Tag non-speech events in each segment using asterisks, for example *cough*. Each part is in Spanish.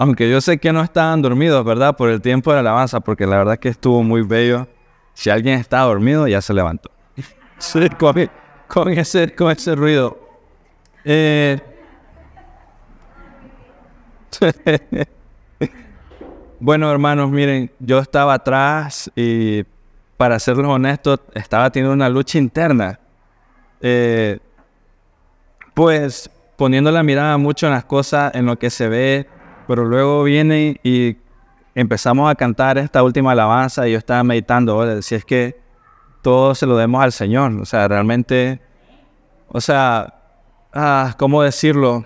Aunque yo sé que no estaban dormidos, ¿verdad? Por el tiempo de la alabanza, porque la verdad que estuvo muy bello. Si alguien está dormido, ya se levantó. *laughs* Sí, con, ese, con ese ruido. Eh, *laughs* bueno, hermanos, miren, yo estaba atrás y, para serles honestos, estaba teniendo una lucha interna. Eh, pues poniendo la mirada mucho en las cosas, en lo que se ve, pero luego viene y empezamos a cantar esta última alabanza y yo estaba meditando, si es que todo se lo demos al Señor, o sea, realmente, o sea, ah, ¿cómo decirlo?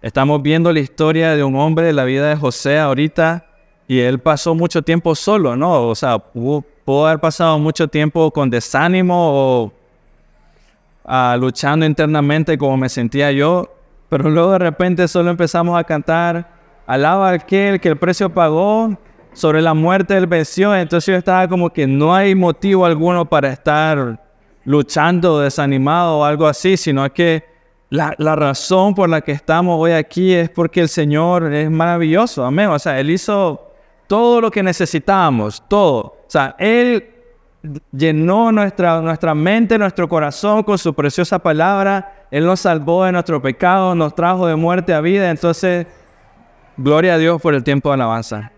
Estamos viendo la historia de un hombre la vida de José ahorita y él pasó mucho tiempo solo, ¿no? O sea, pudo, haber pasado mucho tiempo con desánimo o ah, luchando internamente como me sentía yo, pero luego de repente solo empezamos a cantar, alaba aquel que el precio pagó, sobre la muerte del venció, entonces yo estaba como que no hay motivo alguno para estar luchando, desanimado o algo así, sino que la, la, razón por la que estamos hoy aquí es porque el Señor es maravilloso, amén. O sea, Él hizo todo lo que necesitábamos, todo. O sea, Él llenó nuestra, nuestra mente, nuestro corazón con su preciosa palabra. Él nos salvó de nuestro pecado, nos trajo de muerte a vida. Entonces, gloria a Dios por el tiempo de alabanza.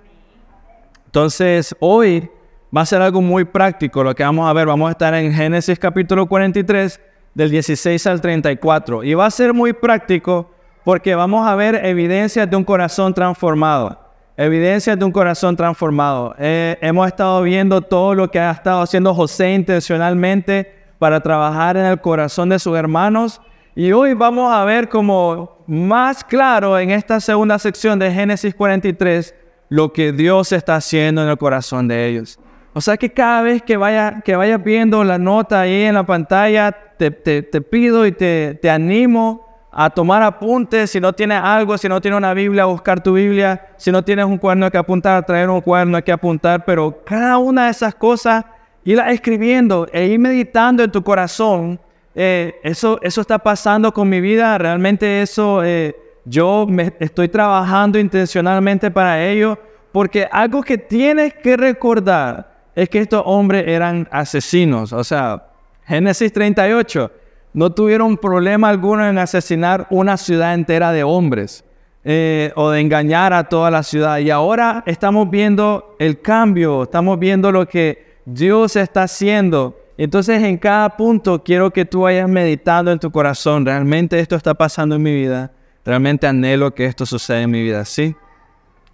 Entonces, hoy va a ser algo muy práctico lo que vamos a ver. Vamos a estar en Génesis capítulo 43, del 16 al 34. Y va a ser muy práctico porque vamos a ver evidencias de un corazón transformado. Evidencias de un corazón transformado. Eh, hemos estado viendo todo lo que ha estado haciendo José intencionalmente para trabajar en el corazón de sus hermanos. Y hoy vamos a ver como más claro en esta segunda sección de Génesis 43 lo que Dios está haciendo en el corazón de ellos. O sea que cada vez que vaya que vayas viendo la nota ahí en la pantalla, te, pido y te, te, animo a tomar apuntes. Si no tienes algo, si no tienes una Biblia, a buscar tu Biblia. Si no tienes un cuaderno que apuntar, traer un cuaderno que apuntar. Pero cada una de esas cosas, irla escribiendo e ir meditando en tu corazón. Eh, eso, eso está pasando con mi vida. Realmente eso... Eh, yo me estoy trabajando intencionalmente para ello porque algo que tienes que recordar es que estos hombres eran asesinos. O sea, Génesis 38, no tuvieron problema alguno en asesinar una ciudad entera de hombres eh, o de engañar a toda la ciudad. Y ahora estamos viendo el cambio, estamos viendo lo que Dios está haciendo. Entonces en cada punto quiero que tú vayas meditando en tu corazón, realmente esto está pasando en mi vida. Realmente anhelo que esto suceda en mi vida, ¿sí?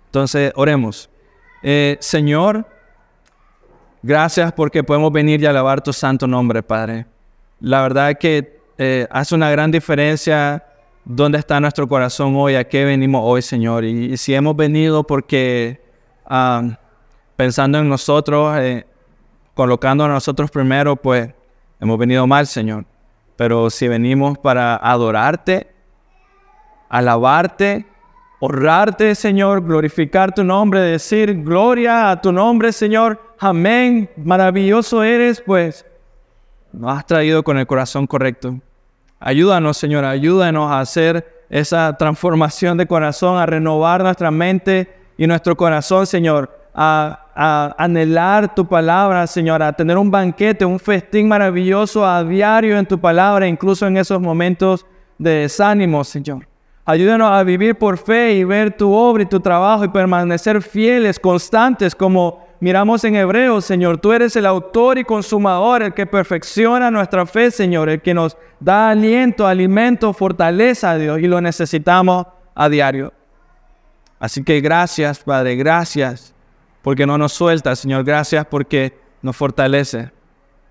Entonces, oremos. Eh, Señor, gracias porque podemos venir y alabar tu santo nombre, Padre. La verdad que eh, hace una gran diferencia dónde está nuestro corazón hoy, a qué venimos hoy, Señor. Y, si hemos venido porque pensando en nosotros, eh, colocando a nosotros primero, pues hemos venido mal, Señor. Pero si venimos para adorarte, alabarte, honrarte, Señor, glorificar tu nombre, decir gloria a tu nombre, Señor. Amén. Maravilloso eres, pues nos has traído con el corazón correcto. Ayúdanos, Señor, ayúdanos a hacer esa transformación de corazón, a renovar nuestra mente y nuestro corazón, Señor, a, anhelar tu palabra, Señor, a tener un banquete, un festín maravilloso a diario en tu palabra, incluso en esos momentos de desánimo, Señor. Ayúdanos a vivir por fe y ver tu obra y tu trabajo y permanecer fieles, constantes, como miramos en Hebreos, Señor. Tú eres el autor y consumador, el que perfecciona nuestra fe, Señor, el que nos da aliento, alimento, fortaleza, Dios, y lo necesitamos a diario. Así que gracias, Padre, gracias, porque no nos suelta, Señor. Gracias porque nos fortalece.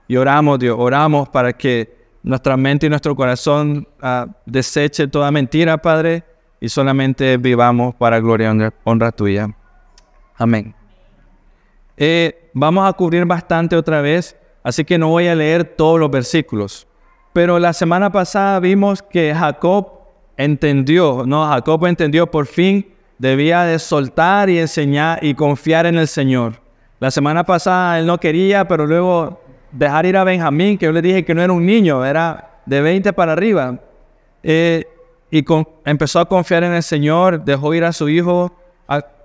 Y oramos, Dios, oramos para que nuestra mente y nuestro corazón uh, deseche toda mentira, Padre, y solamente vivamos para gloria y honra, tuya. Amén. Eh, vamos a cubrir bastante otra vez, así que no voy a leer todos los versículos. Pero la semana pasada vimos que Jacob entendió, no, Jacob entendió por fin debía de soltar y enseñar y confiar en el Señor. La semana pasada él no quería, pero luego dejar ir a Benjamín, que yo le dije que no era un niño, era de 20 para arriba. Eh, y empezó a confiar en el Señor, dejó ir a su hijo,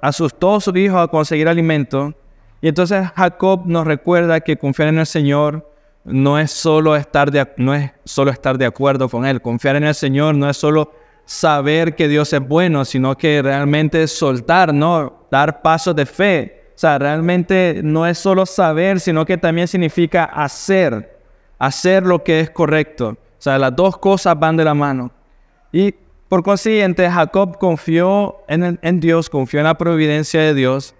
asustó a su hijo a conseguir alimento. Y entonces Jacob nos recuerda que confiar en el Señor no es solo estar de, no es solo estar de acuerdo con Él. Confiar en el Señor no es solo saber que Dios es bueno, sino que realmente soltar, ¿no? Dar pasos de fe. O sea, realmente no es solo saber, sino que también significa hacer, hacer lo que es correcto. O sea, las dos cosas van de la mano. Y por consiguiente, Jacob confió en, en Dios, confió en la providencia de Dios.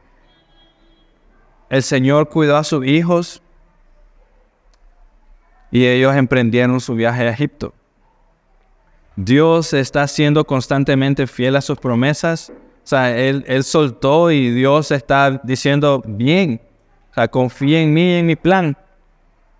El Señor cuidó a sus hijos y ellos emprendieron su viaje a Egipto. Dios está siendo constantemente fiel a sus promesas o sea, él, él soltó y Dios está diciendo, bien, o sea, confía en mí en mi plan.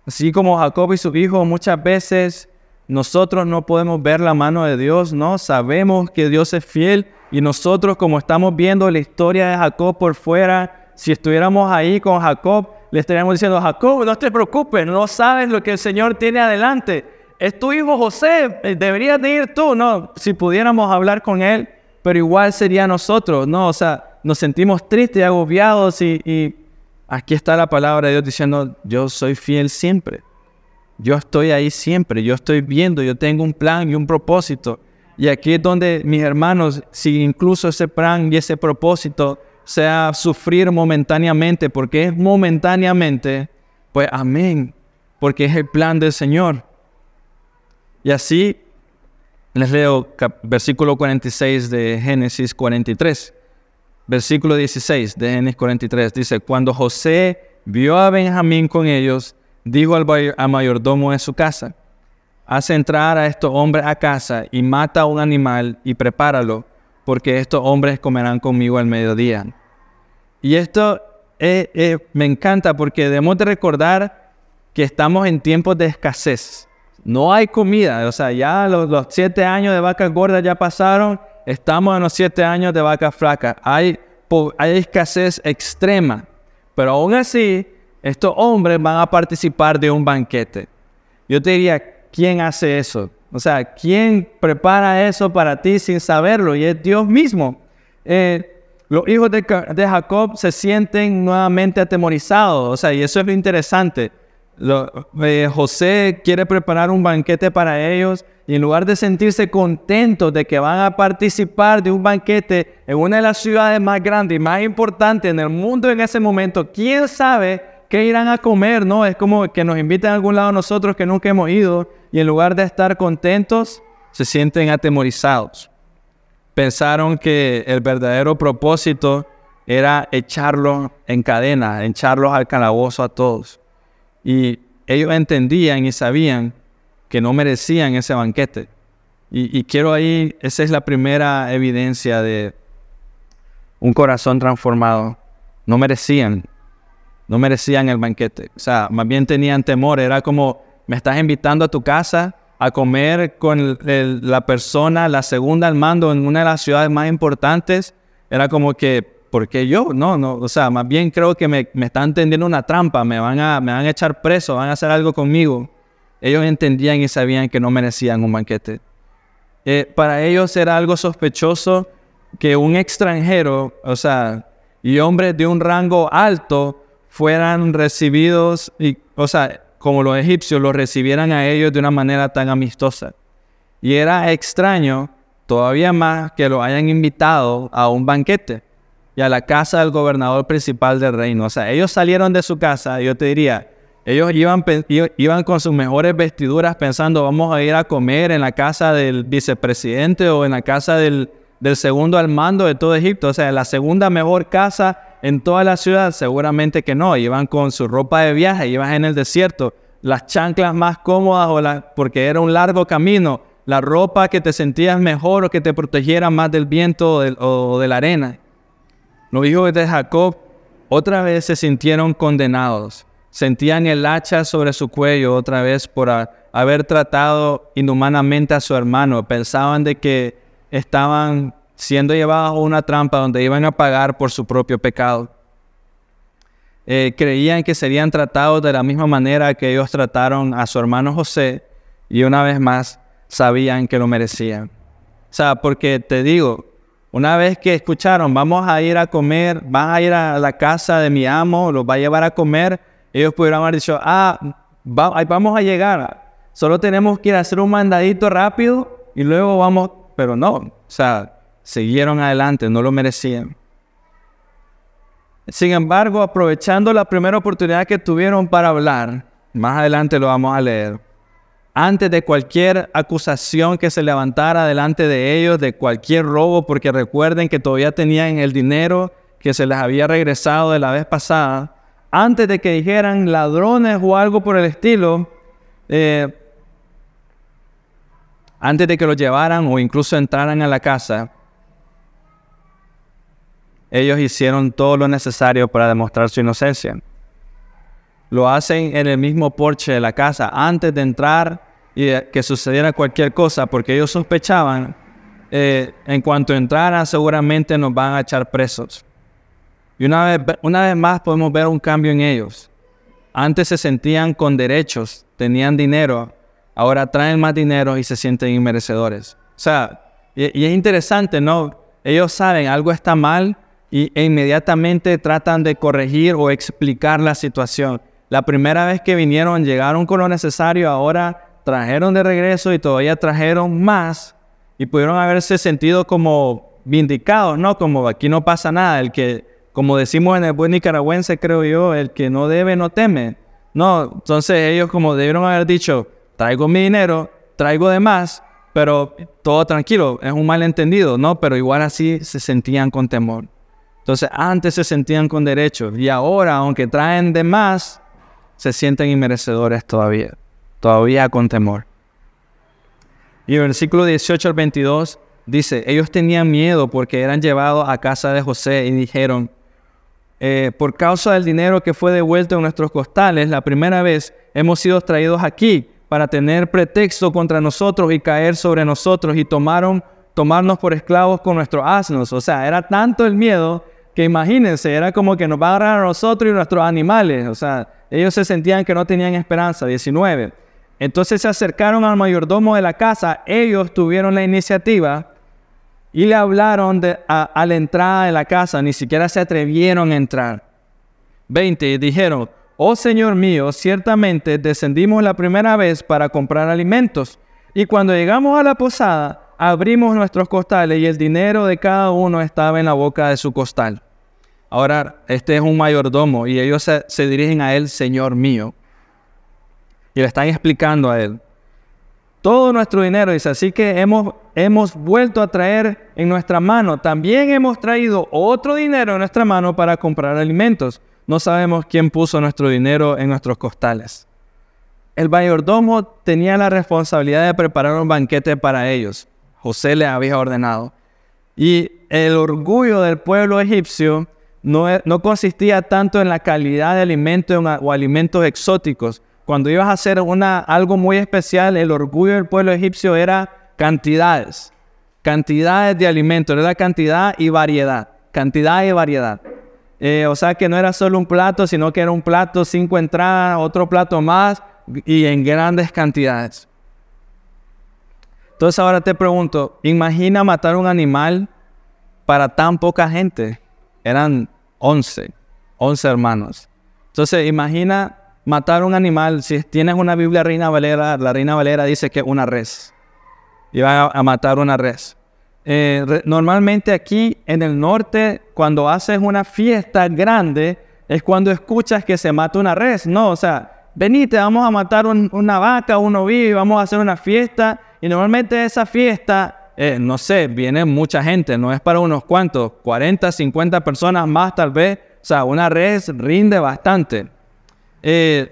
Así como Jacob y su hijo, muchas veces nosotros no podemos ver la mano de Dios, ¿no? Sabemos que Dios es fiel y nosotros como estamos viendo la historia de Jacob por fuera, si estuviéramos ahí con Jacob, le estaríamos diciendo, Jacob, no te preocupes, no sabes lo que el Señor tiene adelante. Es tu hijo José, deberías de ir tú, ¿no? Si pudiéramos hablar con él, pero igual sería nosotros, ¿no? O sea, nos sentimos tristes y agobiados y, aquí está la palabra de Dios diciendo, yo soy fiel siempre. Yo estoy ahí siempre, yo estoy viendo, yo tengo un plan y un propósito. Y aquí es donde, mis hermanos, si incluso ese plan y ese propósito sea sufrir momentáneamente, porque es momentáneamente, pues amén, porque es el plan del Señor. Y así les leo versículo 46 de Génesis 43. Versículo 16 de Génesis 43 dice, cuando José vio a Benjamín con ellos, dijo al, mayordomo de su casa, haz entrar a estos hombres a casa y mata a un animal y prepáralo, porque estos hombres comerán conmigo al mediodía. Y esto eh, eh, me encanta porque debemos de recordar que estamos en tiempos de escasez. No hay comida, o sea, ya los, siete años de vacas gordas ya pasaron, estamos en los siete años de vacas flacas. Hay, hay escasez extrema, pero aún así, estos hombres van a participar de un banquete. Yo te diría, ¿quién hace eso? O sea, ¿quién prepara eso para ti sin saberlo? Y es Dios mismo. Eh, los hijos de, Jacob se sienten nuevamente atemorizados. O sea, y eso es lo interesante. Eh, José quiere preparar un banquete para ellos y en lugar de sentirse contentos de que van a participar de un banquete en una de las ciudades más grandes y más importantes en el mundo en ese momento, ¿quién sabe qué irán a comer? No, es como que nos invitan a algún lado nosotros que nunca hemos ido y en lugar de estar contentos, se sienten atemorizados. Pensaron que el verdadero propósito era echarlos en cadena, echarlos al calabozo a todos. Y ellos entendían y sabían que no merecían ese banquete. Y, quiero ahí, esa es la primera evidencia de un corazón transformado. No merecían, no merecían el banquete. O sea, más bien tenían temor. Era como, me estás invitando a tu casa a comer con la persona, la segunda al mando en una de las ciudades más importantes. Era como que ¿por qué yo? No, no, o sea, más bien creo que me, están tendiendo una trampa, me van, a, me van a echar preso, van a hacer algo conmigo. Ellos entendían y sabían que no merecían un banquete. Eh, para ellos era algo sospechoso que un extranjero, o sea, y hombres de un rango alto fueran recibidos, y, o sea, como los egipcios, los recibieran a ellos de una manera tan amistosa. Y era extraño todavía más que lo hayan invitado a un banquete y a la casa del gobernador principal del reino. O sea, ellos salieron de su casa, yo te diría, ellos iban, iban con sus mejores vestiduras pensando, vamos a ir a comer en la casa del vicepresidente o en la casa del, del segundo al mando de todo Egipto. O sea, la segunda mejor casa en toda la ciudad, seguramente que no. Iban con su ropa de viaje, iban en el desierto, las chanclas más cómodas o porque era un largo camino, la ropa que te sentías mejor o que te protegiera más del viento o de la arena. Los hijos de Jacob otra vez se sintieron condenados. Sentían el hacha sobre su cuello otra vez por haber tratado inhumanamente a su hermano. Pensaban de que estaban siendo llevados a una trampa donde iban a pagar por su propio pecado. Eh, creían que serían tratados de la misma manera que ellos trataron a su hermano José y una vez más sabían que lo merecían. sea, porque te digo, una vez que escucharon, vamos a ir a comer, van a ir a la casa de mi amo, los va a llevar a comer, ellos pudieron haber dicho, ah, vamos a llegar, solo tenemos que ir a hacer un mandadito rápido y luego vamos, pero no, o sea, siguieron adelante, no lo merecían. Sin embargo, aprovechando la primera oportunidad que tuvieron para hablar, más adelante lo vamos a leer, antes de cualquier acusación que se levantara delante de ellos, de cualquier robo, porque recuerden que todavía tenían el dinero que se les había regresado de la vez pasada, antes de que dijeran ladrones o algo por el estilo, eh, antes de que los llevaran o incluso entraran a la casa, ellos hicieron todo lo necesario para demostrar su inocencia. Lo hacen en el mismo porche de la casa antes de entrar y que sucediera cualquier cosa, porque ellos sospechaban, eh, en cuanto entraran seguramente nos van a echar presos. Y una vez, una vez más podemos ver un cambio en ellos. Antes se sentían con derechos, tenían dinero, ahora traen más dinero y se sienten inmerecedores. O sea, y, es interesante, ¿no? Ellos saben algo está mal y, e inmediatamente tratan de corregir o explicar la situación. La primera vez que vinieron llegaron con lo necesario, ahora trajeron de regreso y todavía trajeron más y pudieron haberse sentido como vindicados, ¿no? Como aquí no pasa nada, el que, como decimos en el buen nicaragüense, creo yo, el que no debe no teme. No, entonces ellos como debieron haber dicho, traigo mi dinero, traigo de más, pero todo tranquilo, es un malentendido, ¿no? Pero igual así se sentían con temor. Entonces antes se sentían con derechos y ahora, aunque traen de más, se sienten inmerecedores todavía, todavía con temor. Y el versículo 18 al 22 dice, ellos tenían miedo porque eran llevados a casa de José y dijeron, eh, por causa del dinero que fue devuelto en nuestros costales, la primera vez hemos sido traídos aquí para tener pretexto contra nosotros y caer sobre nosotros y tomaron, tomarnos por esclavos con nuestros asnos. O sea, era tanto el miedo que imagínense, era como que nos va a agarrar a nosotros y nuestros animales. O sea, ellos se sentían que no tenían esperanza. 19. Entonces se acercaron al mayordomo de la casa, ellos tuvieron la iniciativa y le hablaron de, a, la entrada de la casa, ni siquiera se atrevieron a entrar. 20. Dijeron, Oh Señor mío, ciertamente descendimos la primera vez para comprar alimentos, y cuando llegamos a la posada, abrimos nuestros costales y el dinero de cada uno estaba en la boca de su costal. Ahora, este es un mayordomo y ellos se, dirigen a él, Señor mío, y le están explicando a él. Todo nuestro dinero, dice, así que hemos, hemos vuelto a traer en nuestra mano. También hemos traído otro dinero en nuestra mano para comprar alimentos no sabemos quién puso nuestro dinero en nuestros costales. El mayordomo tenía la responsabilidad de preparar un banquete para ellos. José le había ordenado. Y el orgullo del pueblo egipcio no, e, no consistía tanto en la calidad de alimentos o alimentos exóticos. Cuando ibas a hacer una, algo muy especial, el orgullo del pueblo egipcio era cantidades. Cantidades de alimentos, era cantidad y variedad. Cantidad y variedad. Eh, o sea que no era solo un plato, sino que era un plato, cinco entradas, otro plato más y en grandes cantidades. Entonces ahora te pregunto, imagina matar un animal para tan poca gente. Eran 11, 11 hermanos. Entonces imagina matar un animal, si tienes una Biblia Reina Valera, la Reina Valera dice que una res. Iba a matar una res. Eh, normalmente aquí en el norte, cuando haces una fiesta grande, es cuando escuchas que se mata una res, ¿no? O sea, venite, vamos a matar una vaca, un ovillo vamos a hacer una fiesta. Y normalmente esa fiesta, eh, no sé, viene mucha gente, no es para unos cuantos, 40, 50 personas más tal vez. O sea, una res rinde bastante. Eh,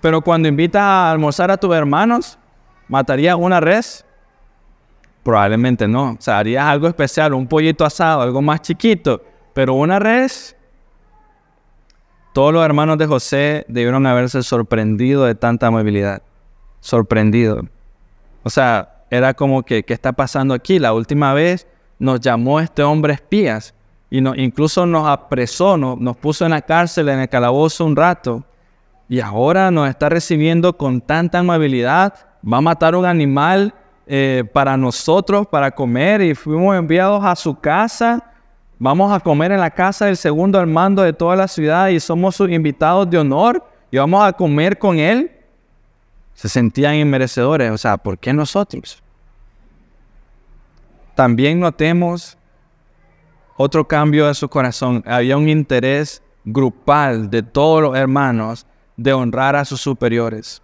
pero cuando invitas a almorzar a tus hermanos, ¿matarías una res? Probablemente no. O sea, harías algo especial, un pollito asado, algo más chiquito. Pero una res, todos los hermanos de José debieron haberse sorprendido de tanta amabilidad. Sorprendido. O sea, era como que, ¿qué está pasando aquí? La última vez nos llamó este hombre espías y no, incluso nos apresó, nos puso en la cárcel, en el calabozo un rato. Y ahora nos está recibiendo con tanta amabilidad. Va a matar un animal eh, para nosotros, para comer, y fuimos enviados a su casa. Vamos a comer en la casa del segundo al mando de toda la ciudad y somos sus invitados de honor y vamos a comer con él. Se sentían inmerecedores, o sea, ¿por qué nosotros? También notemos otro cambio de su corazón. Había un interés grupal de todos los hermanos de honrar a sus superiores,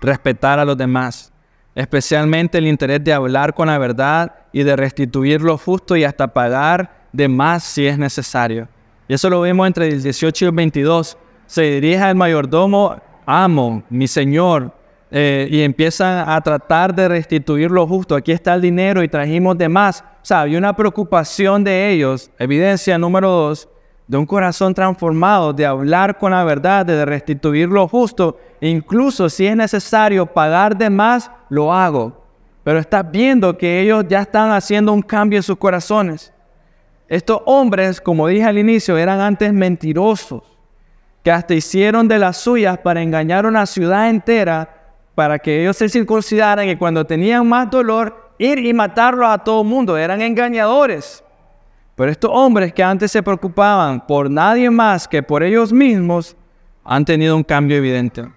respetar a los demás, especialmente el interés de hablar con la verdad y de restituir lo justo y hasta pagar de más si es necesario. Y eso lo vemos entre el 18 y el 22. Se dirige al mayordomo, amo, mi señor, eh, y empiezan a tratar de restituir lo justo. Aquí está el dinero y trajimos de más. O sea, había una preocupación de ellos. Evidencia número dos, de un corazón transformado, de hablar con la verdad, de restituir lo justo. incluso si es necesario pagar de más, lo hago. Pero estás viendo que ellos ya están haciendo un cambio en sus corazones. Estos hombres, como dije al inicio, eran antes mentirosos, que hasta hicieron de las suyas para engañar una ciudad entera para que ellos se circuncidaran y cuando tenían más dolor, ir y matarlo a todo mundo. Eran engañadores. Pero estos hombres que antes se preocupaban por nadie más que por ellos mismos, han tenido un cambio evidente.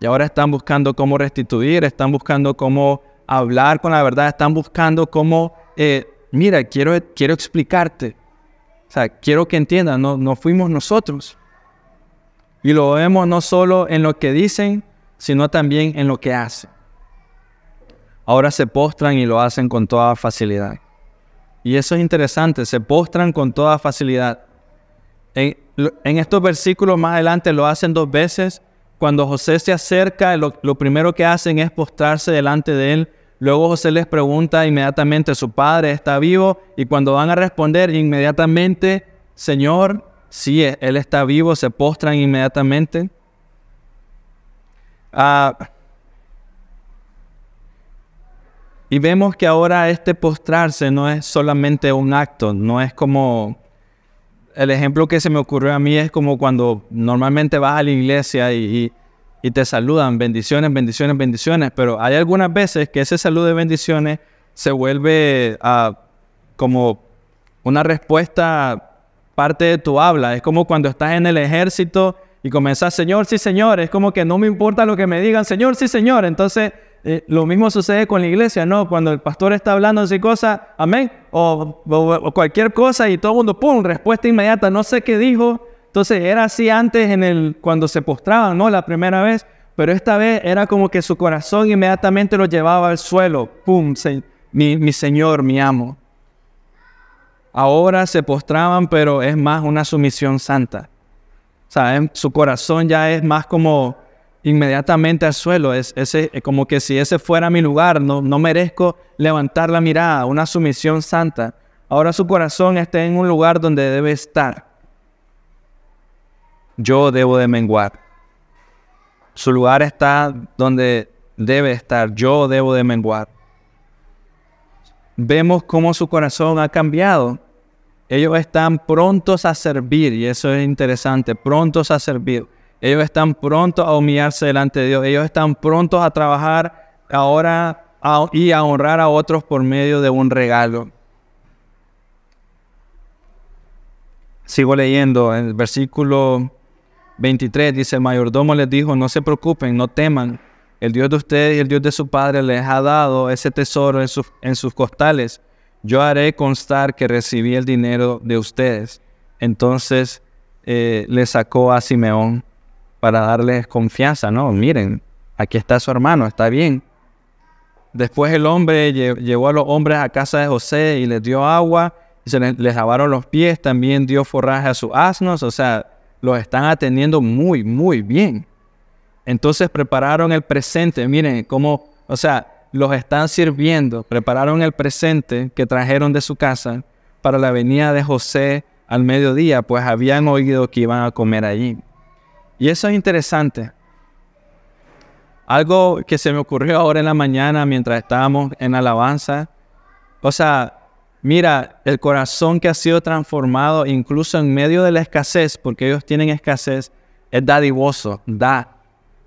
Y ahora están buscando cómo restituir, están buscando cómo hablar con la verdad, están buscando cómo, eh, mira, quiero, quiero explicarte. O sea, quiero que entiendan, no, no fuimos nosotros. Y lo vemos no solo en lo que dicen, sino también en lo que hacen. Ahora se postran y lo hacen con toda facilidad. Y eso es interesante, se postran con toda facilidad. En, estos versículos más adelante lo hacen dos veces. Cuando José se acerca, lo, lo primero que hacen es postrarse delante de él. Luego José les pregunta inmediatamente, ¿su padre está vivo? Y cuando van a responder inmediatamente, Señor, sí, él está vivo, se postran inmediatamente. Ah, y vemos que ahora este postrarse no es solamente un acto, no es como... El ejemplo que se me ocurrió a mí es como cuando normalmente vas a la iglesia y, te saludan, bendiciones, bendiciones, bendiciones, pero hay algunas veces que ese saludo de bendiciones se vuelve ah, como una respuesta parte de tu habla. Es como cuando estás en el ejército y comenzar, Señor, sí, Señor. Es como que no me importa lo que me digan, Señor, sí, Señor. Entonces, eh, lo mismo sucede con la iglesia, ¿no? Cuando el pastor está hablando así cosas, amén, o, cualquier cosa y todo el mundo, ¡pum!, respuesta inmediata, no sé qué dijo. Entonces, era así antes en el, cuando se postraban, ¿no? La primera vez, pero esta vez era como que su corazón inmediatamente lo llevaba al suelo, ¡pum!, mi, mi Señor, mi amo. Ahora se postraban, pero es más una sumisión santa su corazón ya es más como inmediatamente al suelo. Es, ese, como que si ese fuera mi lugar, no, no merezco levantar la mirada, una sumisión santa. Ahora su corazón está en un lugar donde debe estar. Yo debo de menguar. Su lugar está donde debe estar. Yo debo de menguar. Vemos cómo su corazón ha cambiado ellos están prontos a servir, y eso es interesante, prontos a servir. Ellos están prontos a humillarse delante de Dios. Ellos están prontos a trabajar ahora y a honrar a otros por medio de un regalo. Sigo leyendo en el versículo 23, dice, el mayordomo les dijo, no se preocupen, no teman. El Dios de ustedes y el Dios de su Padre les ha dado ese tesoro en sus costales yo haré constar que recibí el dinero de ustedes. Entonces eh, le sacó a Simeón para darles confianza, ¿no? Miren, aquí está su hermano, está bien. Después el hombre llevó a los hombres a casa de José y les dio agua, y se les, les lavaron los pies, también dio forraje a sus asnos, o sea, los están atendiendo muy, muy bien. Entonces prepararon el presente, miren cómo, o sea, los están sirviendo, prepararon el presente que trajeron de su casa para la venida de José al mediodía, pues habían oído que iban a comer allí. Y eso es interesante. Algo que se me ocurrió ahora en la mañana mientras estábamos en alabanza. O sea, mira, el corazón que ha sido transformado incluso en medio de la escasez, porque ellos tienen escasez, es dadivoso, da.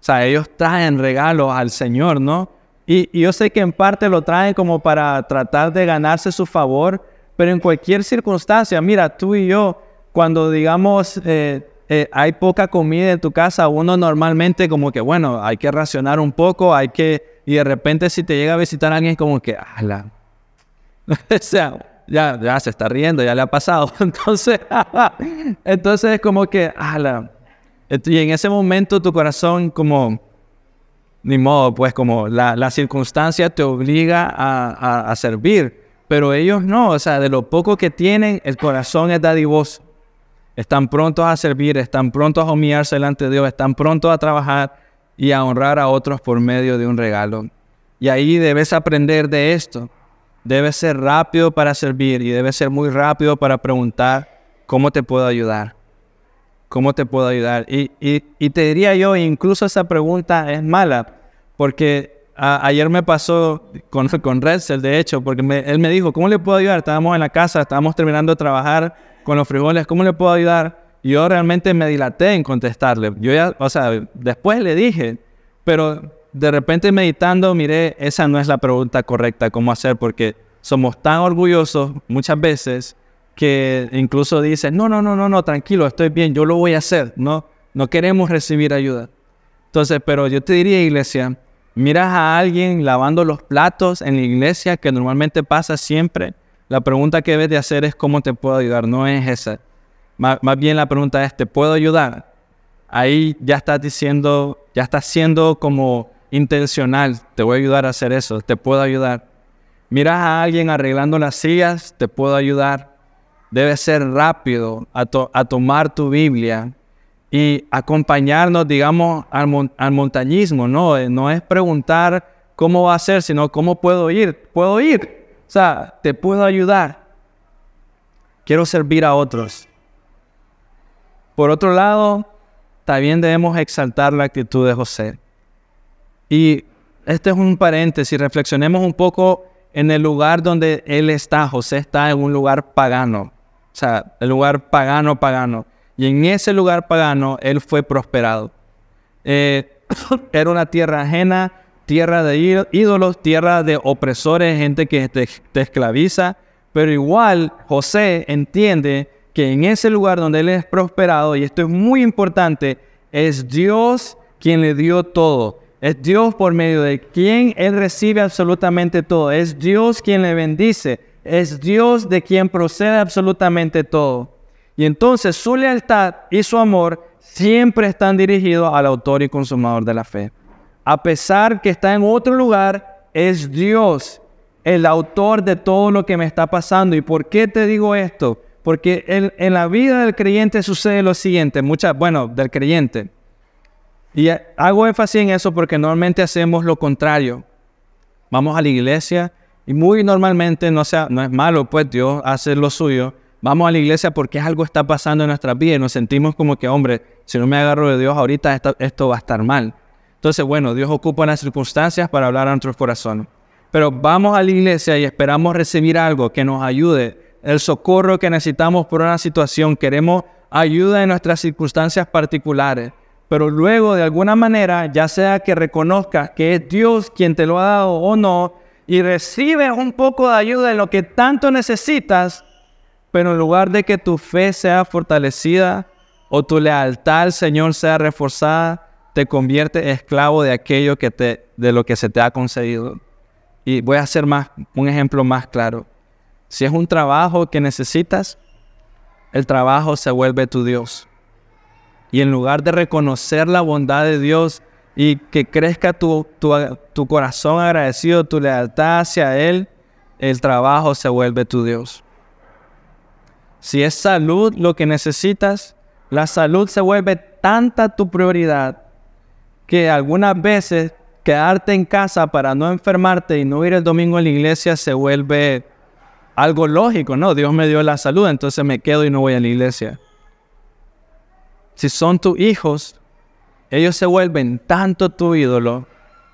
O sea, ellos traen regalos al Señor, ¿no? Y, yo sé que en parte lo traen como para tratar de ganarse su favor, pero en cualquier circunstancia, mira, tú y yo, cuando digamos eh, eh, hay poca comida en tu casa, uno normalmente como que, bueno, hay que racionar un poco, hay que, y de repente si te llega a visitar alguien como que, ala, *laughs* o sea, ya, ya se está riendo, ya le ha pasado. *laughs* Entonces, *laughs* entonces es como que, ala, y en ese momento tu corazón como, ni modo, pues como la, la circunstancia te obliga a, a, servir, pero ellos no, o sea, de lo poco que tienen, el corazón es dadivoso. Están prontos a servir, están prontos a humillarse delante de Dios, están prontos a trabajar y a honrar a otros por medio de un regalo. Y ahí debes aprender de esto. Debes ser rápido para servir y debes ser muy rápido para preguntar cómo te puedo ayudar. ¿Cómo te puedo ayudar? Y, y, te diría yo, incluso esa pregunta es mala, porque ayer me pasó con, *laughs* con Redsel, de hecho, porque él me dijo, ¿cómo le puedo ayudar? Estábamos en la casa, estábamos terminando de trabajar con los frijoles, ¿cómo le puedo ayudar? yo realmente me dilaté en contestarle. Yo ya, o sea, después le dije, pero de repente meditando, miré, esa no es la pregunta correcta, cómo hacer, porque somos tan orgullosos muchas veces que incluso dicen, no, no, no, no, no, tranquilo, estoy bien, yo lo voy a hacer, no, no queremos recibir ayuda. Entonces, pero yo te diría, iglesia, miras a alguien lavando los platos en la iglesia, que normalmente pasa siempre, la pregunta que debes de hacer es cómo te puedo ayudar, no es esa. Más, bien la pregunta es, ¿te puedo ayudar? Ahí ya estás diciendo, ya estás siendo como intencional, te voy a ayudar a hacer eso, te puedo ayudar. Miras a alguien arreglando las sillas, te puedo ayudar. Debes ser rápido a, tomar tu Biblia y acompañarnos, digamos, al, al montañismo, ¿no? No es preguntar cómo va a ser, sino cómo puedo ir. Puedo ir, o sea, te puedo ayudar. Quiero servir a otros. Por otro lado, también debemos exaltar la actitud de José. Y este es un paréntesis, reflexionemos un poco en el lugar donde él está. José está en un lugar pagano, o sea, el lugar pagano, pagano. Y en ese lugar pagano él fue prosperado. Eh, *laughs* era una tierra ajena, tierra de ídolos, tierra de opresores, gente que te, esclaviza. Pero igual José entiende que en ese lugar donde él es prosperado, y esto es muy importante, es Dios quien le dio todo. Es Dios por medio de quien él recibe absolutamente todo. Es Dios quien le bendice. Es Dios de quien procede absolutamente todo. Y entonces su lealtad y su amor siempre están dirigidos al autor y consumador de la fe a pesar que está en otro lugar, es Dios el autor de todo lo que me está pasando. ¿Y por qué te digo esto? Porque en, la vida del creyente sucede lo siguiente, muchas, bueno, del creyente. Y hago énfasis en eso porque normalmente hacemos lo contrario. Vamos a la iglesia y muy normalmente, no, sea, no es malo, pues Dios hace lo suyo. Vamos a la iglesia porque algo está pasando en nuestra vida y nos sentimos como que, hombre, si no me agarro de Dios ahorita, esto va a estar mal. Entonces, bueno, Dios ocupa las circunstancias para hablar a nuestros corazones. Pero vamos a la iglesia y esperamos recibir algo que nos ayude, el socorro que necesitamos por una situación. Queremos ayuda en nuestras circunstancias particulares. Pero luego, de alguna manera, ya sea que reconozcas que es Dios quien te lo ha dado o no, y recibes un poco de ayuda en lo que tanto necesitas, pero en lugar de que tu fe sea fortalecida o tu lealtad al Señor sea reforzada, te convierte esclavo de aquello que te, de lo que se te ha concedido. Y voy a hacer más, un ejemplo más claro. Si es un trabajo que necesitas, el trabajo se vuelve tu Dios. Y en lugar de reconocer la bondad de Dios y que crezca tu, tu, tu corazón agradecido, tu lealtad hacia Él, el trabajo se vuelve tu Dios. Si es salud lo que necesitas, la salud se vuelve tanta tu prioridad que algunas veces quedarte en casa para no enfermarte y no ir el domingo a la iglesia se vuelve algo lógico, ¿no? Dios me dio la salud, entonces me quedo y no voy a la iglesia. Si son tus hijos, ellos se vuelven tanto tu ídolo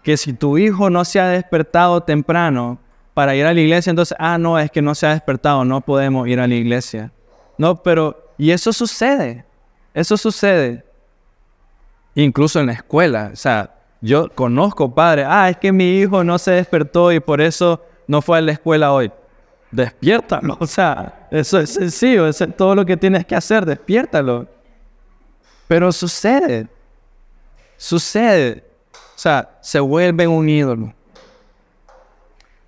que si tu hijo no se ha despertado temprano para ir a la iglesia, entonces, ah, no, es que no se ha despertado, no podemos ir a la iglesia. No, pero, y eso sucede, eso sucede incluso en la escuela. O sea, Yo conozco padres, ah, es que mi hijo no se despertó y por eso no fue a la escuela hoy. Despiértalo, *laughs* o sea, eso es sencillo, eso es todo lo que tienes que hacer, despiértalo. Pero sucede, sucede, o sea, se vuelve un ídolo.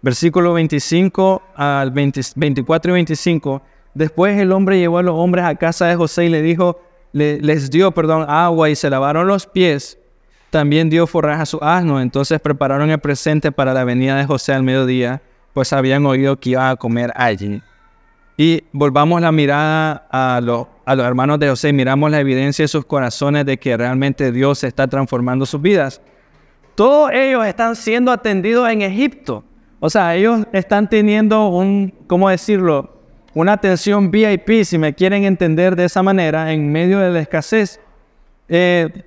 Versículo 25 al 24 y 25. Después el hombre llevó a los hombres a casa de José y le dijo, les dio, perdón, agua y se lavaron los pies. También dio forraje a su asno. Entonces prepararon el presente para la venida de José al mediodía, pues habían oído que iba a comer allí. Y volvamos la mirada a los, a los hermanos de José, miramos la evidencia en sus corazones de que realmente Dios está transformando sus vidas. Todos ellos están siendo atendidos en Egipto. O sea, ellos están teniendo un, ¿cómo decirlo? una atención VIP, si me quieren entender de esa manera, en medio de la escasez. Eh,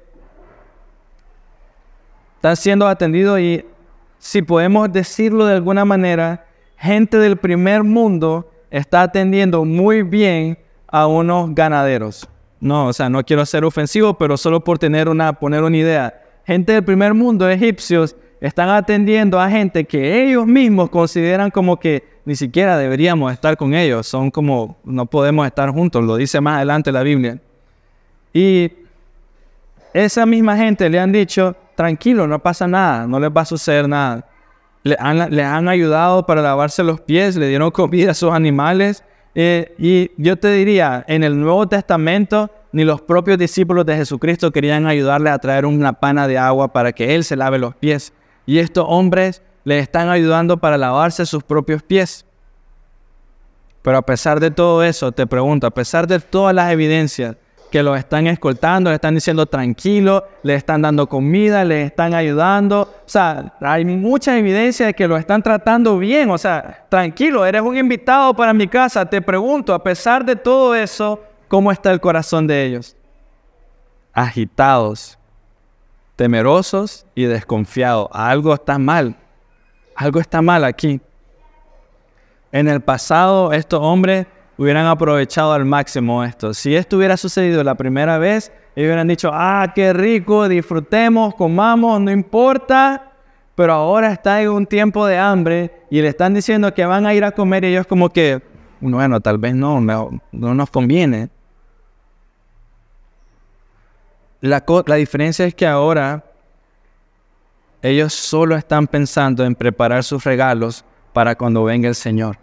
están siendo atendidos y, si podemos decirlo de alguna manera, gente del primer mundo está atendiendo muy bien a unos ganaderos. No, o sea, no quiero ser ofensivo, pero solo por tener una, poner una idea. Gente del primer mundo, egipcios, están atendiendo a gente que ellos mismos consideran como que ni siquiera deberíamos estar con ellos, son como, no podemos estar juntos, lo dice más adelante la Biblia. Y esa misma gente le han dicho, tranquilo, no pasa nada, no les va a suceder nada. Le han, les han ayudado para lavarse los pies, le dieron comida a sus animales. Eh, y yo te diría, en el Nuevo Testamento, ni los propios discípulos de Jesucristo querían ayudarle a traer una pana de agua para que Él se lave los pies. Y estos hombres le están ayudando para lavarse sus propios pies. Pero a pesar de todo eso, te pregunto, a pesar de todas las evidencias que lo están escoltando, le están diciendo tranquilo, le están dando comida, le están ayudando. O sea, hay mucha evidencia de que lo están tratando bien. O sea, tranquilo, eres un invitado para mi casa. Te pregunto, a pesar de todo eso, ¿cómo está el corazón de ellos? Agitados, temerosos y desconfiados. Algo está mal. Algo está mal aquí. En el pasado, estos hombres hubieran aprovechado al máximo esto. Si esto hubiera sucedido la primera vez, ellos hubieran dicho, ah, qué rico, disfrutemos, comamos, no importa. Pero ahora está en un tiempo de hambre y le están diciendo que van a ir a comer y ellos como que, bueno, tal vez no, no, nos conviene. La, la diferencia es que ahora ellos solo están pensando en preparar sus regalos para cuando venga el Señor.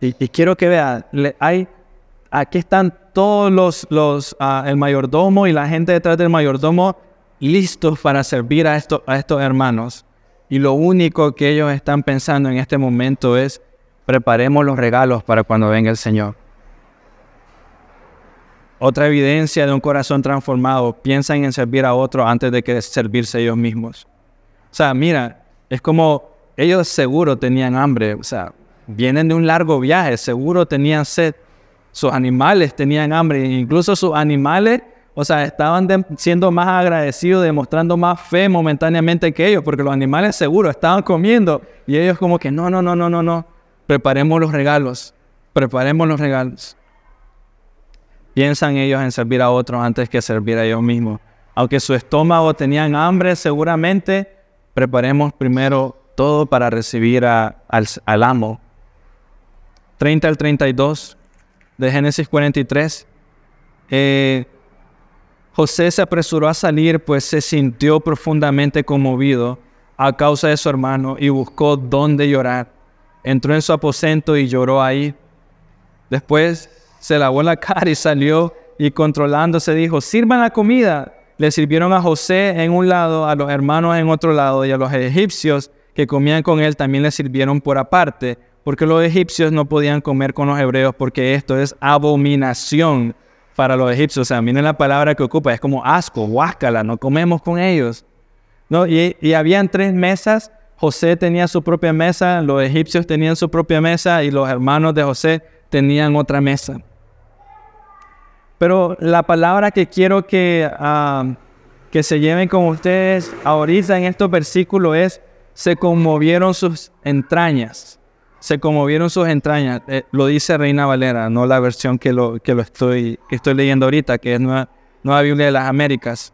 Y, quiero que vean, hay, aquí están todos los, los ah, el mayordomo y la gente detrás del mayordomo listos para servir a, a estos hermanos. Y lo único que ellos están pensando en este momento es, preparemos los regalos para cuando venga el Señor. Otra evidencia de un corazón transformado, piensan en servir a otro antes de que servirse ellos mismos. O sea, mira, es como ellos seguro tenían hambre, o sea, vienen de un largo viaje, seguro tenían sed, sus animales tenían hambre, incluso sus animales, o sea, estaban siendo más agradecidos, demostrando más fe momentáneamente que ellos, porque los animales seguro estaban comiendo y ellos como que no, no, no, no, no, no, preparemos los regalos, preparemos los regalos. Piensan ellos en servir a otros antes que servir a ellos mismos. Aunque su estómago tenían hambre, seguramente preparemos primero todo para recibir al, amo. 30 al 32 de Génesis 43. Eh, José se apresuró a salir, pues se sintió profundamente conmovido a causa de su hermano y buscó dónde llorar. Entró en su aposento y lloró ahí. Después se lavó la cara y salió y controlándose dijo, sirvan la comida le sirvieron a José en un lado, a los hermanos en otro lado, y a los egipcios que comían con él también le sirvieron por aparte, porque los egipcios no podían comer con los hebreos, porque esto es abominación para los egipcios. O sea, miren la palabra que ocupa, es como asco, huáscala, no comemos con ellos. ¿No? Y, y habían tres mesas, José tenía su propia mesa, los egipcios tenían su propia mesa y los hermanos de José tenían otra mesa. Pero la palabra que quiero que, ah, que se lleven con ustedes ahorita en estos versículos es, se conmovieron sus entrañas. Se conmovieron sus entrañas. Eh, lo dice Reina Valera, no la versión que lo, que lo estoy, que estoy leyendo ahorita, que es Nueva, Nueva Biblia de las Américas.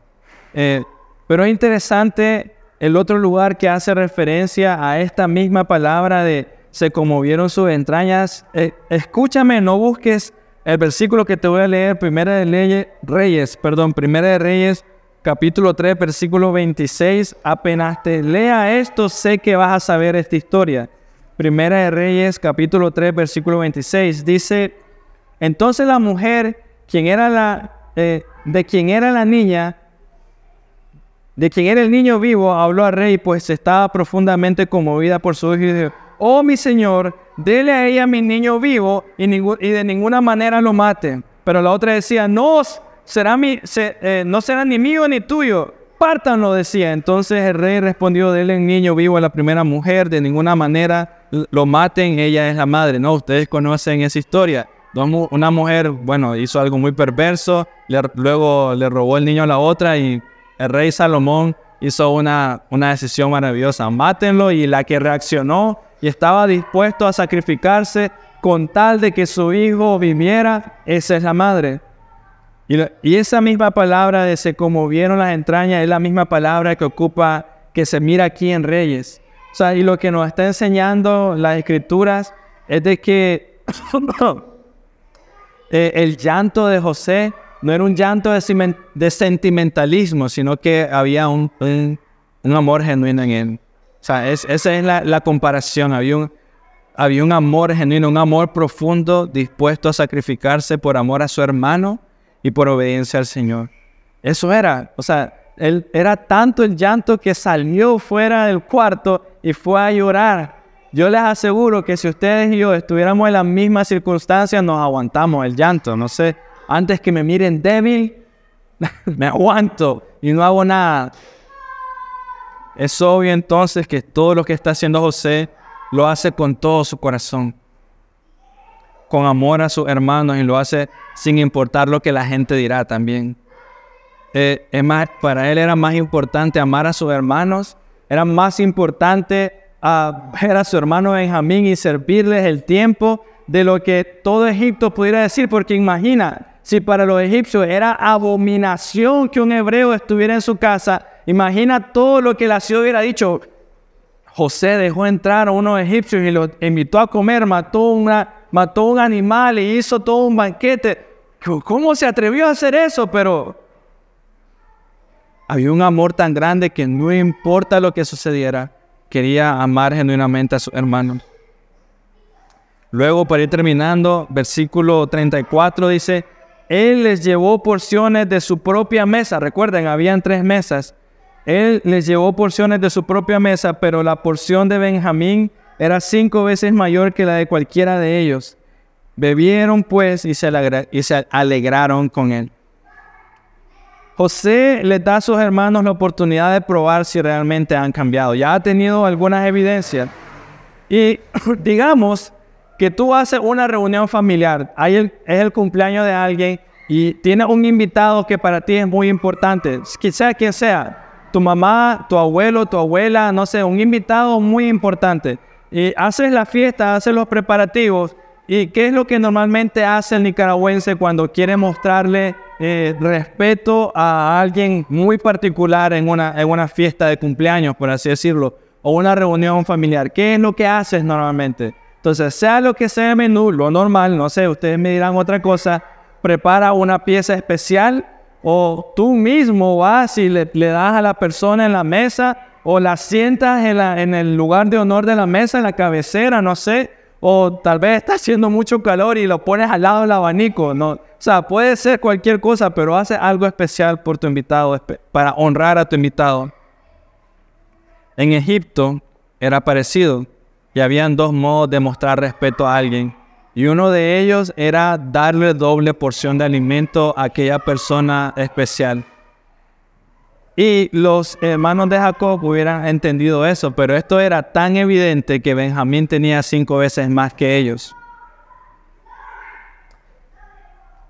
Eh, pero es interesante el otro lugar que hace referencia a esta misma palabra de se conmovieron sus entrañas. Eh, escúchame, no busques el versículo que te voy a leer, Primera de Leyes, Reyes, perdón, Primera de Reyes, capítulo 3, versículo 26. Apenas te lea esto, sé que vas a saber esta historia. Primera de Reyes, capítulo 3, versículo 26. Dice, entonces la mujer, quien era la, eh, de quien era la niña, de quien era el niño vivo, habló al rey, pues estaba profundamente conmovida por su hijo y oh mi señor, dele a ella mi niño vivo y, y de ninguna manera lo mate. Pero la otra decía, no será, mi, eh, no será ni mío ni tuyo, pártanlo, decía. Entonces el rey respondió, dele el niño vivo a la primera mujer, de ninguna manera lo maten, ella es la madre. No, ustedes conocen esa historia. Una mujer, bueno, hizo algo muy perverso, luego le robó el niño a la otra y el rey Salomón hizo una, una decisión maravillosa. Mátenlo y la que reaccionó y estaba dispuesto a sacrificarse con tal de que su hijo viviera, esa es la madre. Y, esa misma palabra de se conmovieron las entrañas es la misma palabra que ocupa, que se mira aquí en Reyes. O sea, y lo que nos está enseñando las escrituras es de que *coughs* eh, el llanto de José no era un llanto de, sentimentalismo, sino que había un, amor genuino en él. Sea, esa es la, comparación. Había un, había un amor genuino, un amor profundo, dispuesto a sacrificarse por amor a su hermano y por obediencia al Señor. Eso era, o sea, él, era tanto el llanto que salió fuera del cuarto y fue a llorar. Yo les aseguro que si ustedes y yo estuviéramos en las mismas circunstancias, nos aguantamos el llanto. No sé, antes que me miren débil, *laughs* me aguanto y no hago nada. Es obvio entonces que todo lo que está haciendo José lo hace con todo su corazón con amor a sus hermanos y lo hace sin importar lo que la gente dirá también. Eh, es más, para él era más importante amar a sus hermanos, era más importante ah, ver a su hermano Benjamín y servirles el tiempo de lo que todo Egipto pudiera decir, porque imagina, si para los egipcios era abominación que un hebreo estuviera en su casa, imagina todo lo que la ciudad hubiera dicho. José dejó entrar a unos egipcios y los invitó a comer, mató una, mató un animal y hizo todo un banquete. ¿Cómo se atrevió a hacer eso? Pero había un amor tan grande que no importa lo que sucediera, quería amar genuinamente a sus hermanos. Luego, para ir terminando, versículo 34 dice, Él les llevó porciones de su propia mesa. Recuerden, habían tres mesas. Él les llevó porciones de su propia mesa, pero la porción de Benjamín era cinco veces mayor que la de cualquiera de ellos. Bebieron pues y se, alegraron con él. José les da a sus hermanos la oportunidad de probar si realmente han cambiado. Ya ha tenido algunas evidencias. Y *clears throat* digamos que tú haces una reunión familiar, es el cumpleaños de alguien y tienes un invitado que para ti es muy importante, quizá quien sea, tu mamá, tu abuelo, tu abuela, no sé, un invitado muy importante. Y haces la fiesta, haces los preparativos. ¿Y qué es lo que normalmente hace el nicaragüense cuando quiere mostrarle eh, respeto a alguien muy particular en una, en una fiesta de cumpleaños, por así decirlo, o una reunión familiar? ¿Qué es lo que haces normalmente? Entonces, sea lo que sea el menú, lo normal, no sé, ustedes me dirán otra cosa, prepara una pieza especial o tú mismo vas y le, das a la persona en la mesa o la sientas en, el lugar de honor de la mesa, en la cabecera, no sé, o tal vez está haciendo mucho calor y lo pones al lado del abanico, no, o sea, puede ser cualquier cosa, pero hace algo especial por tu invitado, para honrar a tu invitado. En Egipto era parecido y habían dos modos de mostrar respeto a alguien. Y uno de ellos era darle doble porción de alimento a aquella persona especial. Y los hermanos de Jacob hubieran entendido eso, pero esto era tan evidente que Benjamín tenía cinco veces más que ellos.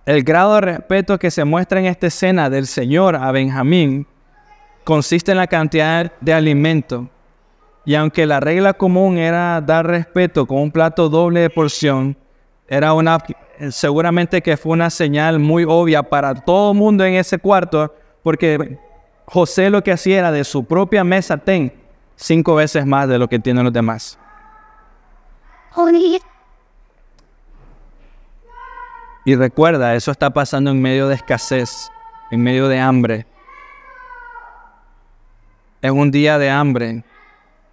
El grado de respeto que se muestra en esta escena del Señor a Benjamín consiste en la cantidad de alimento. Y aunque la regla común era dar respeto con un plato doble de porción, era una seguramente que fue una señal muy obvia para todo el mundo en ese cuarto, porque José lo que hacía era de su propia mesa, ten cinco veces más de lo que tienen los demás. Y recuerda, eso está pasando en medio de escasez, en medio de hambre. Es un día de hambre.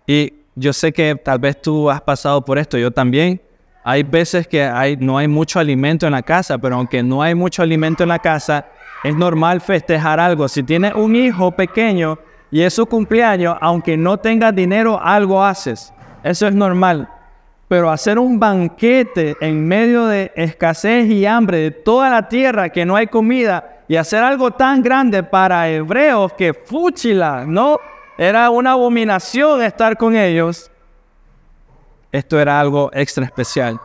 Y yo sé que tal vez tú has pasado por esto, yo también. Hay veces que no hay mucho alimento en la casa, pero aunque no hay mucho alimento en la casa, es normal festejar algo. Si tienes un hijo pequeño y es su cumpleaños, aunque no tengas dinero, algo haces. Eso es normal. Pero hacer un banquete en medio de escasez y hambre de toda la tierra, que no hay comida, y hacer algo tan grande para hebreos que fúchila, ¿no? Era una abominación estar con ellos. Esto era algo extra especial.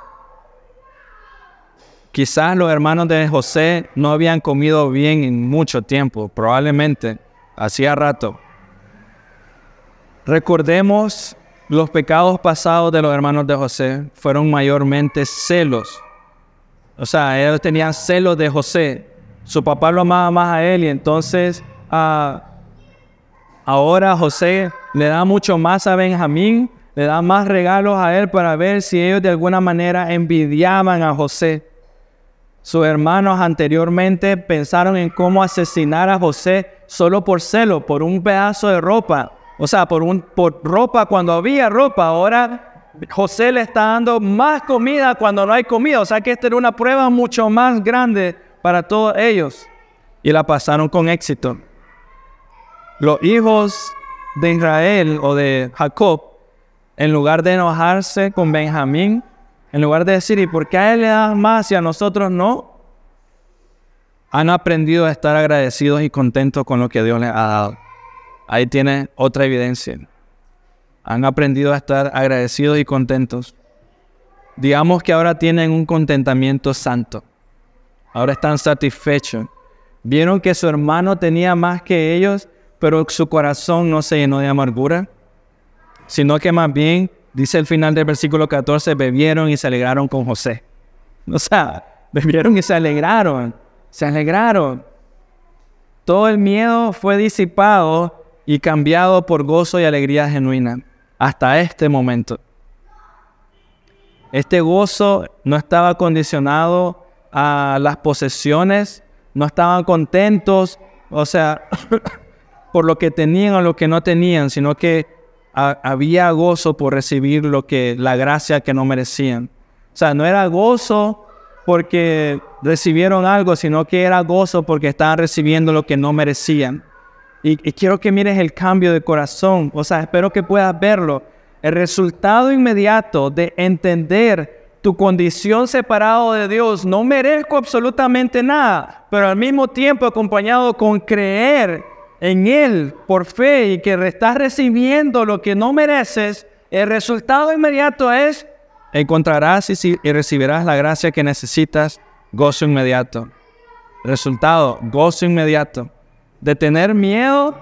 Quizás los hermanos de José no habían comido bien en mucho tiempo, probablemente, hacía rato. Recordemos los pecados pasados de los hermanos de José fueron mayormente celos. O sea, ellos tenían celos de José. Su papá lo amaba más a él y entonces ah, ahora José le da mucho más a Benjamín, le da más regalos a él para ver si ellos de alguna manera envidiaban a José. Sus hermanos anteriormente pensaron en cómo asesinar a José solo por celo, por un pedazo de ropa. O sea, por, un, por ropa cuando había ropa. Ahora José le está dando más comida cuando no hay comida. O sea que esta era una prueba mucho más grande para todos ellos. Y la pasaron con éxito. Los hijos de Israel o de Jacob, en lugar de enojarse con Benjamín, en lugar de decir, ¿y por qué a él le das más y a nosotros no? Han aprendido a estar agradecidos y contentos con lo que Dios les ha dado. Ahí tiene otra evidencia. Han aprendido a estar agradecidos y contentos. Digamos que ahora tienen un contentamiento santo. Ahora están satisfechos. Vieron que su hermano tenía más que ellos, pero su corazón no se llenó de amargura, sino que más bien Dice el final del versículo 14, bebieron y se alegraron con José. O sea, *laughs* bebieron y se alegraron, se alegraron. Todo el miedo fue disipado y cambiado por gozo y alegría genuina hasta este momento. Este gozo no estaba condicionado a las posesiones, no estaban contentos, o sea, *coughs* por lo que tenían o lo que no tenían, sino que había gozo por recibir lo que la gracia que no merecían. O sea, no era gozo porque recibieron algo, sino que era gozo porque estaban recibiendo lo que no merecían. Y, y quiero que mires el cambio de corazón. O sea, espero que puedas verlo. El resultado inmediato de entender tu condición separado de Dios, no merezco absolutamente nada, pero al mismo tiempo acompañado con creer en Él por fe y que estás recibiendo lo que no mereces, el resultado inmediato es encontrarás y, recibirás la gracia que necesitas, gozo inmediato. Resultado, gozo inmediato. De tener miedo,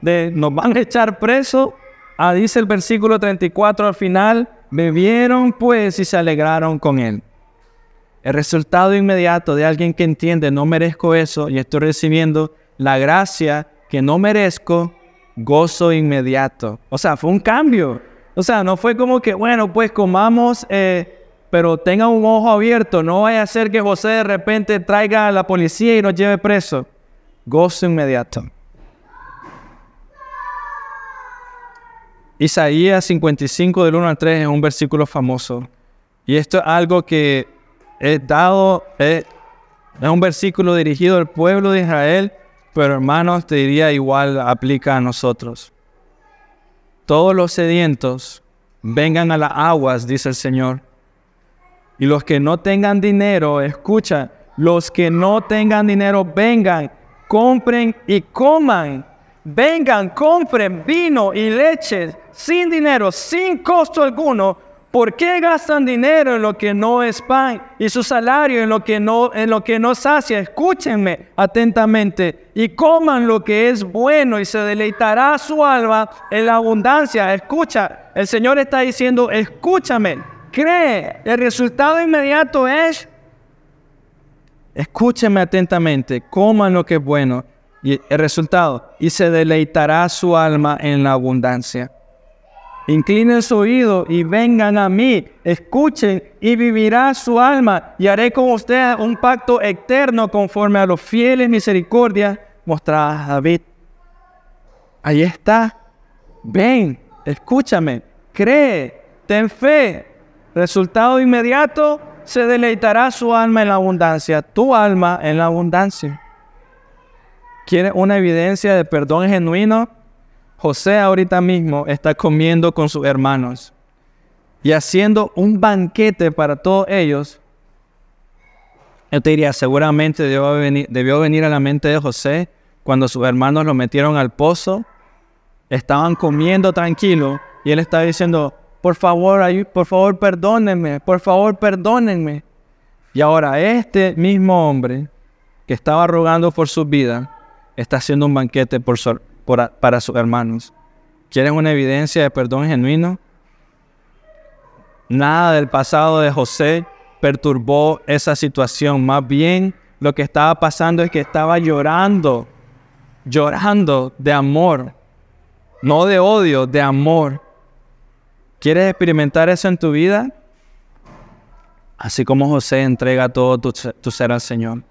de nos van a echar preso, ah, dice el versículo 34 al final, bebieron pues y se alegraron con él. El resultado inmediato de alguien que entiende, no merezco eso y estoy recibiendo la gracia que no merezco, gozo inmediato. O sea, fue un cambio. O sea, no fue como que, bueno, pues comamos, eh, pero tenga un ojo abierto. No vaya a ser que José de repente traiga a la policía y nos lleve preso. Gozo inmediato. Isaías 55 del 1 al 3 es un versículo famoso. Y esto es algo que es dado, es un versículo dirigido al pueblo de Israel pero hermanos, te diría igual aplica a nosotros. Todos los sedientos vengan a las aguas, dice el Señor. Y los que no tengan dinero, escucha, los que no tengan dinero, vengan, compren y coman. Vengan, compren vino y leche sin dinero, sin costo alguno, ¿Por qué gastan dinero en lo que no es pan y su salario en lo que no, en lo que no sacia? Escúchenme atentamente y coman lo que es bueno y se deleitará su alma en la abundancia. Escucha, el Señor está diciendo, escúchame, cree. El resultado inmediato es, escúcheme atentamente, coman lo que es bueno Y el resultado, y se deleitará su alma en la abundancia. Inclinen su oído y vengan a mí, escuchen y vivirá su alma y haré con ustedes un pacto eterno conforme a los fieles misericordias mostradas a David. Ahí está. Ven, escúchame, cree, ten fe. Resultado inmediato, se deleitará su alma en la abundancia, tu alma en la abundancia. ¿Quieres una evidencia de perdón genuino? José ahorita mismo está comiendo con sus hermanos y haciendo un banquete para todos ellos. Yo te diría, seguramente debió venir, venir a la mente de José cuando sus hermanos lo metieron al pozo, estaban comiendo tranquilo y él estaba diciendo, por favor, por favor, perdónenme, por favor, perdónenme. Y ahora este mismo hombre que estaba rogando por su vida, está haciendo un banquete por, para sus hermanos. ¿Quieren una evidencia de perdón genuino? Nada del pasado de José perturbó esa situación. Más bien lo que estaba pasando es que estaba llorando, llorando de amor, no de odio, de amor. ¿Quieres experimentar eso en tu vida? Así como José entrega todo tu, tu ser al Señor.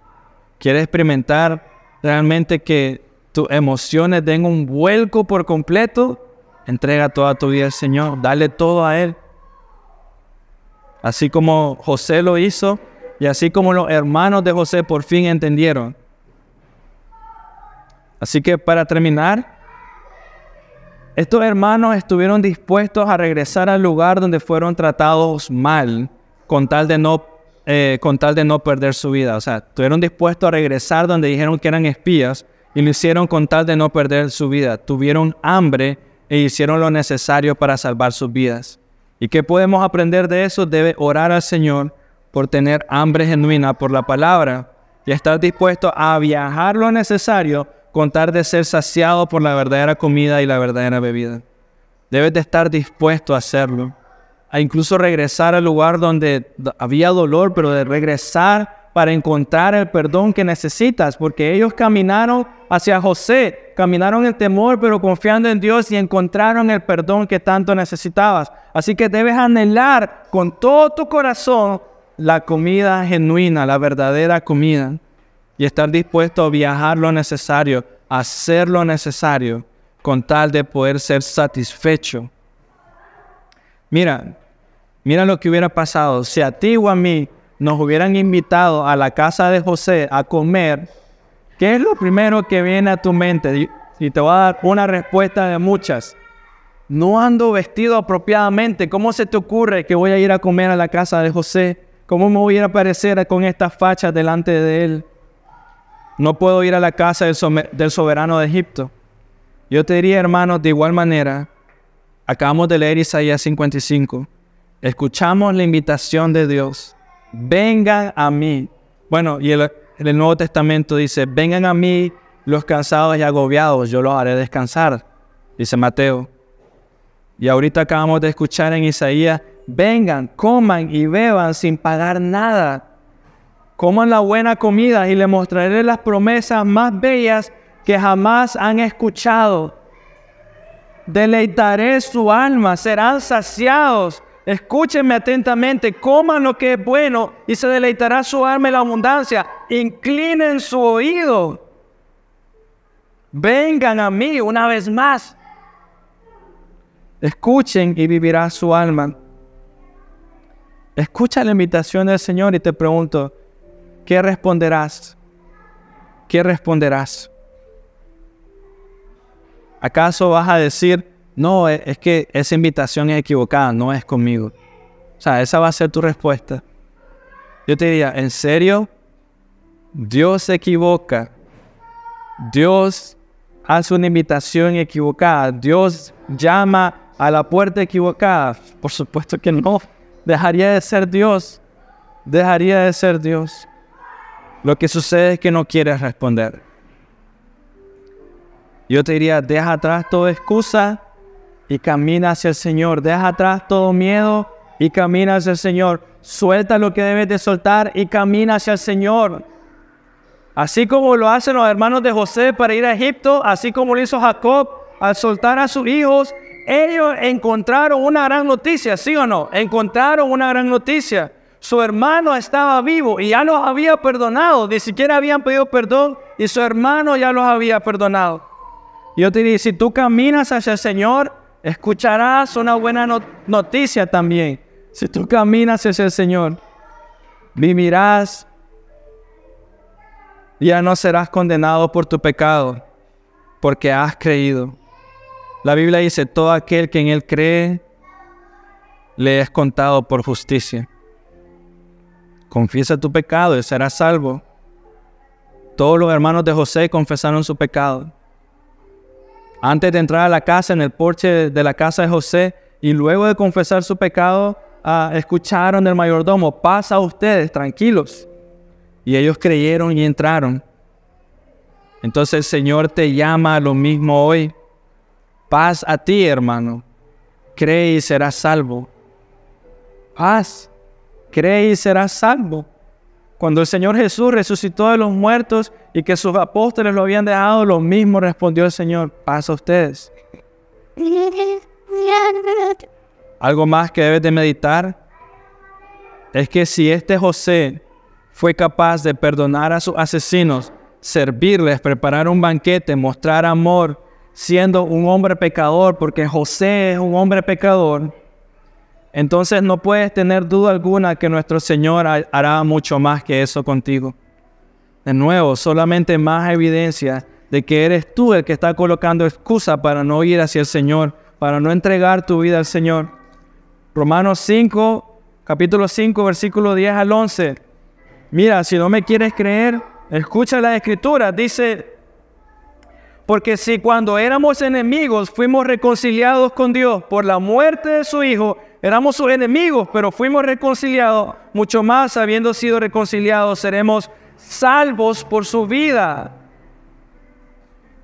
¿Quieres experimentar realmente que tus emociones den un vuelco por completo, entrega toda tu vida al Señor, dale todo a Él. Así como José lo hizo y así como los hermanos de José por fin entendieron. Así que para terminar, estos hermanos estuvieron dispuestos a regresar al lugar donde fueron tratados mal con tal de no, eh, con tal de no perder su vida. O sea, estuvieron dispuestos a regresar donde dijeron que eran espías y lo hicieron con tal de no perder su vida. Tuvieron hambre e hicieron lo necesario para salvar sus vidas. ¿Y qué podemos aprender de eso? Debe orar al Señor por tener hambre genuina por la palabra y estar dispuesto a viajar lo necesario con tal de ser saciado por la verdadera comida y la verdadera bebida. Debes de estar dispuesto a hacerlo. A incluso regresar al lugar donde había dolor, pero de regresar para encontrar el perdón que necesitas, porque ellos caminaron hacia José, caminaron en temor, pero confiando en Dios y encontraron el perdón que tanto necesitabas. Así que debes anhelar con todo tu corazón la comida genuina, la verdadera comida, y estar dispuesto a viajar lo necesario, hacer lo necesario, con tal de poder ser satisfecho. Mira, mira lo que hubiera pasado si a ti o a mí nos hubieran invitado a la casa de José a comer, ¿qué es lo primero que viene a tu mente? Y te voy a dar una respuesta de muchas. No ando vestido apropiadamente. ¿Cómo se te ocurre que voy a ir a comer a la casa de José? ¿Cómo me voy a aparecer con estas fachas delante de él? No puedo ir a la casa del soberano de Egipto. Yo te diría, hermanos, de igual manera, acabamos de leer Isaías 55. Escuchamos la invitación de Dios vengan a mí. Bueno, y el, el Nuevo Testamento dice, vengan a mí los cansados y agobiados, yo los haré descansar, dice Mateo. Y ahorita acabamos de escuchar en Isaías, vengan, coman y beban sin pagar nada. Coman la buena comida y les mostraré las promesas más bellas que jamás han escuchado. Deleitaré su alma, serán saciados Escúchenme atentamente, coman lo que es bueno y se deleitará su alma en la abundancia. Inclinen su oído. Vengan a mí una vez más. Escuchen y vivirá su alma. Escucha la invitación del Señor y te pregunto, ¿qué responderás? ¿Qué responderás? ¿Acaso vas a decir, no, e, es que esa invitación es equivocada, no es conmigo. O sea, esa va a ser tu respuesta. Yo te diría, ¿en serio? Dios se equivoca. Dios hace una invitación equivocada. Dios llama a la puerta equivocada. Por supuesto que no. Dejaría de ser Dios. Dejaría de ser Dios. Lo que sucede es que no quieres responder. Yo te diría, deja atrás toda excusa y camina hacia el Señor. Deja atrás todo miedo y camina hacia el Señor. Suelta lo que debes de soltar y camina hacia el Señor. Así como lo hacen los hermanos de José para ir a Egipto, así como lo hizo Jacob al soltar a sus hijos, ellos encontraron una gran noticia, ¿sí o no? Encontraron una gran noticia. Su hermano estaba vivo y ya los había perdonado, ni siquiera habían pedido perdón y su hermano ya los había perdonado. Yo te digo, si tú caminas hacia el Señor, escucharás una buena noticia también. Si tú caminas hacia el Señor, vivirás ya no serás condenado por tu pecado, porque has creído. La Biblia dice, todo aquel que en Él cree, le es contado por justicia. Confiesa tu pecado y serás salvo. Todos los hermanos de José confesaron su pecado. Antes de entrar a la casa, en el porche de la casa de José, y luego de confesar su pecado, ah, escucharon del mayordomo, pasa a ustedes, tranquilos. Y ellos creyeron y entraron. Entonces el Señor te llama a lo mismo hoy. Paz a ti, hermano. Cree y serás salvo. Paz. Cree y serás salvo. Cuando el Señor Jesús resucitó de los muertos y que sus apóstoles lo habían dejado, lo mismo respondió el Señor. Paz a ustedes. Algo más que debes de meditar es que si este José fue capaz de perdonar a sus asesinos, servirles, preparar un banquete, mostrar amor, siendo un hombre pecador, porque José es un hombre pecador, entonces no puedes tener duda alguna que nuestro Señor hará mucho más que eso contigo. De nuevo, solamente más evidencia de que eres tú el que está colocando excusa para no ir hacia el Señor, para no entregar tu vida al Señor. Romanos 5, capítulo 5, versículo 10 al 11. Mira, si no me quieres creer, escucha la escritura. Dice, porque si cuando éramos enemigos fuimos reconciliados con Dios por la muerte de su Hijo, éramos sus enemigos, pero fuimos reconciliados, mucho más habiendo sido reconciliados, seremos salvos por su vida.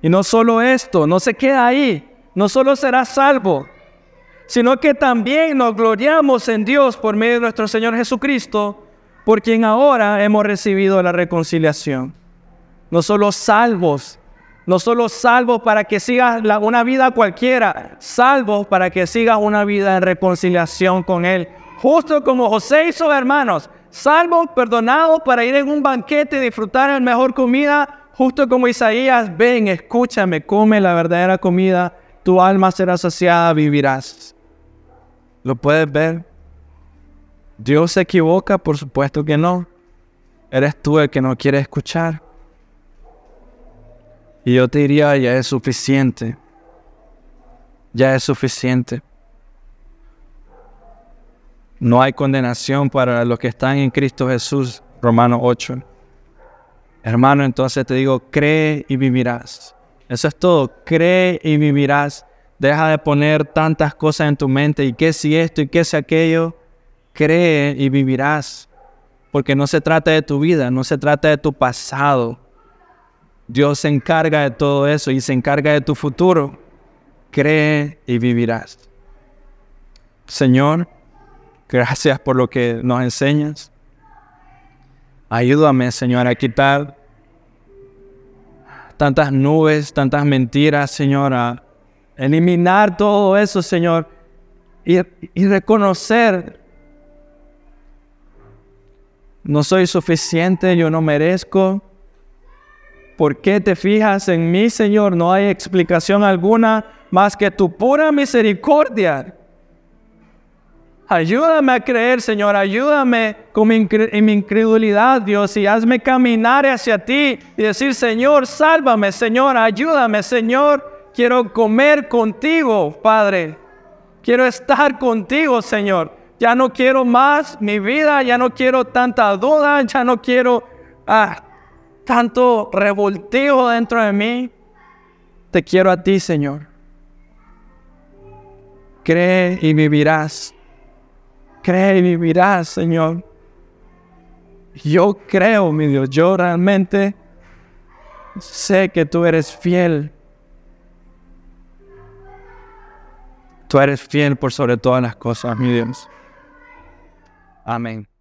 Y no solo esto, no se queda ahí, no solo será salvo, sino que también nos gloriamos en Dios por medio de nuestro Señor Jesucristo por quien ahora hemos recibido la reconciliación. No solo salvos, no solo salvos para que sigas una vida cualquiera, salvos para que sigas una vida en reconciliación con Él. Justo como José y sus hermanos, salvos, perdonados para ir en un banquete y disfrutar la mejor comida, justo como Isaías, ven, escúchame, come la verdadera comida, tu alma será saciada, vivirás. ¿Lo puedes ver? ¿Dios se equivoca? Por supuesto que no. Eres tú el que no quiere escuchar. Y yo te diría, ya es suficiente. Ya es suficiente. No hay condenación para los que están en Cristo Jesús, Romanos 8. Hermano, entonces te digo, cree y vivirás. Eso es todo, cree y vivirás. Deja de poner tantas cosas en tu mente y qué si esto y qué si aquello cree y vivirás. Porque no se trata de tu vida, no se trata de tu pasado. Dios se encarga de todo eso y se encarga de tu futuro. Cree y vivirás. Señor, gracias por lo que nos enseñas. Ayúdame, Señor, a quitar tantas nubes, tantas mentiras, Señor, a eliminar todo eso, Señor, y, y reconocer no soy suficiente, yo no merezco. ¿Por qué te fijas en mí, Señor? No hay explicación alguna más que tu pura misericordia. Ayúdame a creer, Señor. Ayúdame con mi, incredulidad, Dios, y hazme caminar hacia ti y decir, Señor, sálvame, Señor, ayúdame, Señor. Quiero comer contigo, Padre. Quiero estar contigo, Señor ya no quiero más mi vida, ya no quiero tanta duda, ya no quiero ah, tanto revoltijo dentro de mí. Te quiero a ti, Señor. Cree y vivirás. Cree y vivirás, Señor. Yo creo, mi Dios, yo realmente sé que tú eres fiel. Tú eres fiel por sobre todas las cosas, mi Dios. Amém.